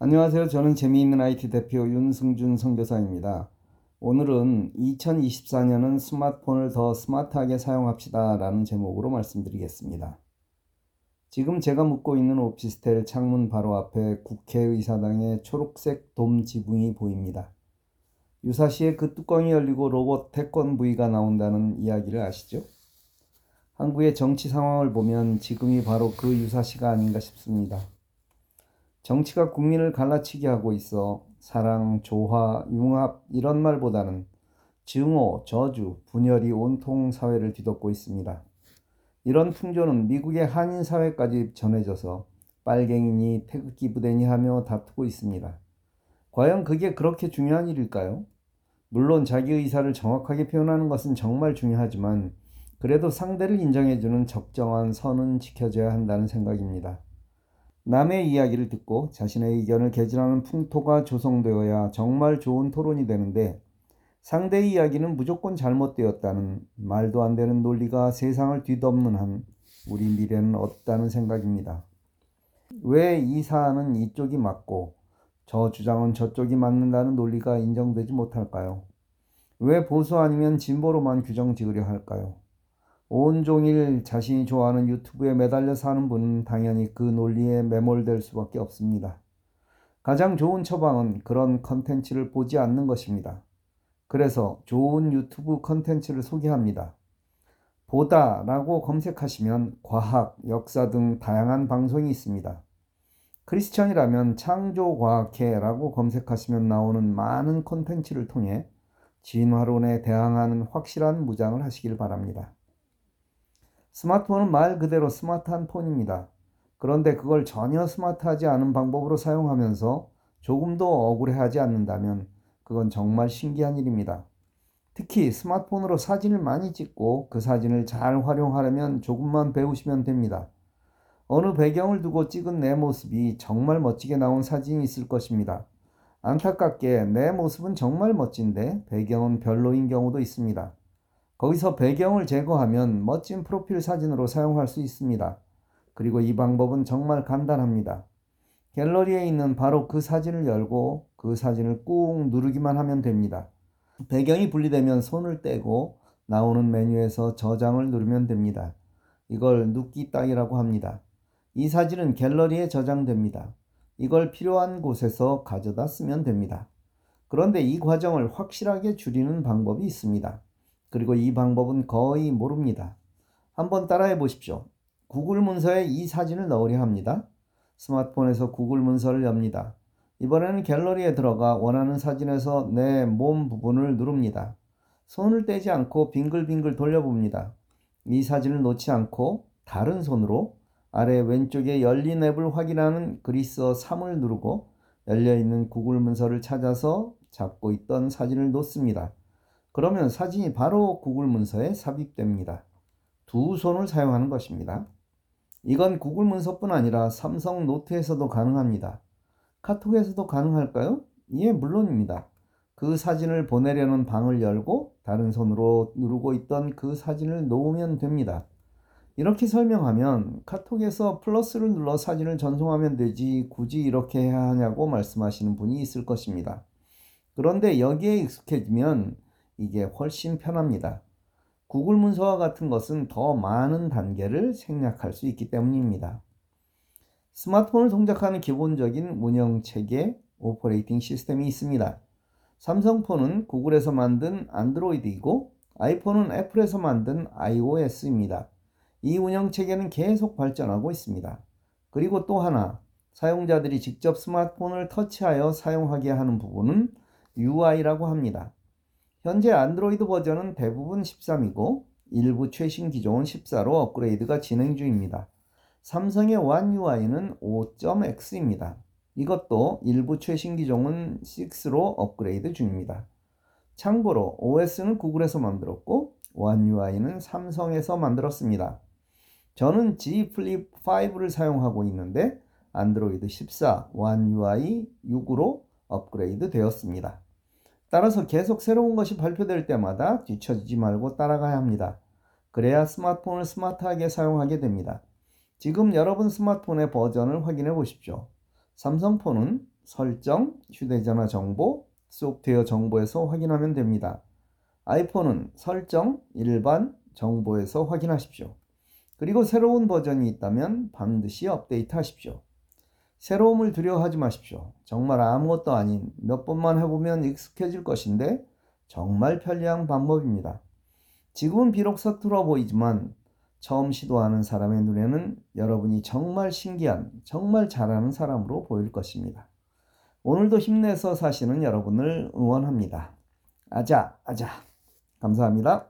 안녕하세요. 저는 재미있는 IT 대표 윤승준 선교사입니다. 오늘은 2024년은 스마트폰을 더 스마트하게 사용합시다 라는 제목으로 말씀드리겠습니다. 지금 제가 묵고 있는 오피스텔 창문 바로 앞에 국회의사당의 초록색 돔 지붕이 보입니다. 유사시에 그 뚜껑이 열리고 로봇 태권브이가 나온다는 이야기를 아시죠? 한국의 정치 상황을 보면 지금이 바로 그 유사시가 아닌가 싶습니다. 정치가 국민을 갈라치게 하고 있어 사랑, 조화, 융합 이런 말보다는 증오, 저주, 분열이 온통 사회를 뒤덮고 있습니다. 이런 풍조는 미국의 한인 사회까지 전해져서 빨갱이니 태극기 부대니 하며 다투고 있습니다. 과연 그게 그렇게 중요한 일일까요? 물론 자기 의사를 정확하게 표현하는 것은 정말 중요하지만 그래도 상대를 인정해주는 적정한 선은 지켜져야 한다는 생각입니다. 남의 이야기를 듣고 자신의 의견을 개진하는 풍토가 조성되어야 정말 좋은 토론이 되는데 상대의 이야기는 무조건 잘못되었다는 말도 안 되는 논리가 세상을 뒤덮는 한 우리 미래는 없다는 생각입니다. 왜 이 사안은 이쪽이 맞고 저 주장은 저쪽이 맞는다는 논리가 인정되지 못할까요? 왜 보수 아니면 진보로만 규정 지으려 할까요? 온종일 자신이 좋아하는 유튜브에 매달려 사는 분은 당연히 그 논리에 매몰될 수밖에 없습니다. 가장 좋은 처방은 그런 컨텐츠를 보지 않는 것입니다. 그래서 좋은 유튜브 컨텐츠를 소개합니다. 보다라고 검색하시면 과학, 역사 등 다양한 방송이 있습니다. 크리스천이라면 창조과학회라고 검색하시면 나오는 많은 콘텐츠를 통해 진화론에 대항하는 확실한 무장을 하시길 바랍니다. 스마트폰은 말 그대로 스마트한 폰입니다. 그런데 그걸 전혀 스마트하지 않은 방법으로 사용하면서 조금도 억울해하지 않는다면 그건 정말 신기한 일입니다. 특히 스마트폰으로 사진을 많이 찍고 그 사진을 잘 활용하려면 조금만 배우시면 됩니다. 어느 배경을 두고 찍은 내 모습이 정말 멋지게 나온 사진이 있을 것입니다. 안타깝게 내 모습은 정말 멋진데 배경은 별로인 경우도 있습니다. 거기서 배경을 제거하면 멋진 프로필 사진으로 사용할 수 있습니다. 그리고 이 방법은 정말 간단합니다. 갤러리에 있는 바로 그 사진을 열고 그 사진을 꾹 누르기만 하면 됩니다. 배경이 분리되면 손을 떼고 나오는 메뉴에서 저장을 누르면 됩니다. 이걸 눕기 딱이라고 합니다. 이 사진은 갤러리에 저장됩니다. 이걸 필요한 곳에서 가져다 쓰면 됩니다. 그런데 이 과정을 확실하게 줄이는 방법이 있습니다. 그리고 이 방법은 거의 모릅니다. 한번 따라해 보십시오. 구글 문서에 이 사진을 넣으려 합니다. 스마트폰에서 구글 문서를 엽니다. 이번에는 갤러리에 들어가 원하는 사진에서 내 몸 부분을 누릅니다. 손을 떼지 않고 빙글빙글 돌려봅니다. 이 사진을 놓지 않고 다른 손으로 아래 왼쪽에 열린 앱을 확인하는 그리스어 3을 누르고 열려있는 구글 문서를 찾아서 잡고 있던 사진을 놓습니다. 그러면 사진이 바로 구글 문서에 삽입됩니다. 두 손을 사용하는 것입니다. 이건 구글 문서뿐 아니라 삼성 노트에서도 가능합니다. 카톡에서도 가능할까요? 예, 물론입니다. 그 사진을 보내려는 방을 열고 다른 손으로 누르고 있던 그 사진을 놓으면 됩니다. 이렇게 설명하면 카톡에서 플러스를 눌러 사진을 전송하면 되지 굳이 이렇게 해야 하냐고 말씀하시는 분이 있을 것입니다. 그런데 여기에 익숙해지면 이게 훨씬 편합니다. 구글 문서와 같은 것은 더 많은 단계를 생략할 수 있기 때문입니다. 스마트폰을 동작하는 기본적인 운영 체계, operating system이 있습니다. 삼성폰은 구글에서 만든 안드로이드이고 아이폰은 애플에서 만든 iOS입니다. 이 운영 체계는 계속 발전하고 있습니다. 그리고 또 하나, 사용자들이 직접 스마트폰을 터치하여 사용하게 하는 부분은 UI라고 합니다. 현재 안드로이드 버전은 대부분 13이고 일부 최신 기종은 14로 업그레이드가 진행 중입니다. 삼성의 One UI는 5.x입니다. 이것도 일부 최신 기종은 6로 업그레이드 중입니다. 참고로 OS는 구글에서 만들었고 One UI는 삼성에서 만들었습니다. 저는 Z 플립 5를 사용하고 있는데 안드로이드 14 One UI 6으로 업그레이드 되었습니다. 따라서 계속 새로운 것이 발표될 때마다 뒤처지지 말고 따라가야 합니다. 그래야 스마트폰을 스마트하게 사용하게 됩니다. 지금 여러분 스마트폰의 버전을 확인해 보십시오. 삼성폰은 설정, 휴대전화 정보, 소프트웨어 정보에서 확인하면 됩니다. 아이폰은 설정, 일반, 정보에서 확인하십시오. 그리고 새로운 버전이 있다면 반드시 업데이트 하십시오. 새로움을 두려워하지 마십시오. 정말 아무것도 아닌 몇 번만 해보면 익숙해질 것인데 정말 편리한 방법입니다. 지금은 비록 서툴어 보이지만 처음 시도하는 사람의 눈에는 여러분이 정말 신기한, 정말 잘하는 사람으로 보일 것입니다. 오늘도 힘내서 사시는 여러분을 응원합니다. 아자, 아자. 감사합니다.